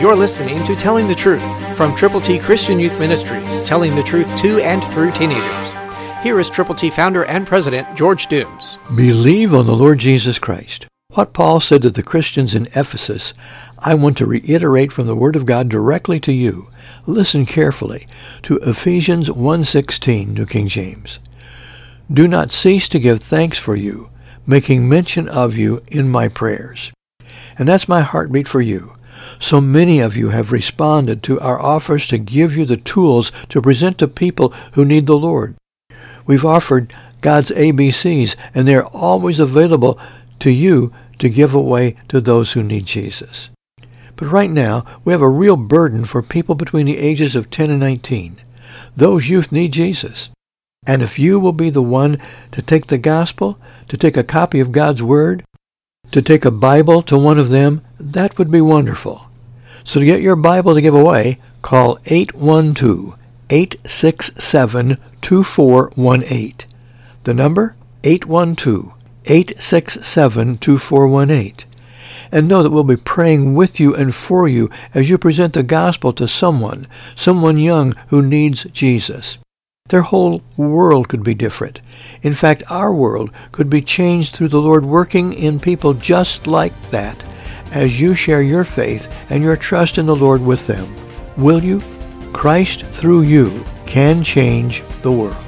You're listening to Telling the Truth from Triple T Christian Youth Ministries, telling the truth to and through teenagers. Here is Triple T founder and president George Dooms. Believe on the Lord Jesus Christ. What Paul said to the Christians in Ephesus, I want to reiterate from the Word of God directly to you. Listen carefully to Ephesians 1.16, New King James. Do not cease to give thanks for you, making mention of you in my prayers. And that's my heartbeat for you. So many of you have responded to our offers to give you the tools to present to people who need the Lord. We've offered God's ABCs, and they're always available to you to give away to those who need Jesus. But right now, we have a real burden for people between the ages of 10 and 19. Those youth need Jesus. And if you will be the one to take the gospel, to take a copy of God's Word, to take a Bible to one of them, that would be wonderful. So to get your Bible to give away, call 812-867-2418. The number? 812-867-2418. And know that we'll be praying with you and for you as you present the gospel to someone, someone young who needs Jesus. Their whole world could be different. In fact, our world could be changed through the Lord working in people just like that as you share your faith and your trust in the Lord with them. Will you? Christ through you can change the world.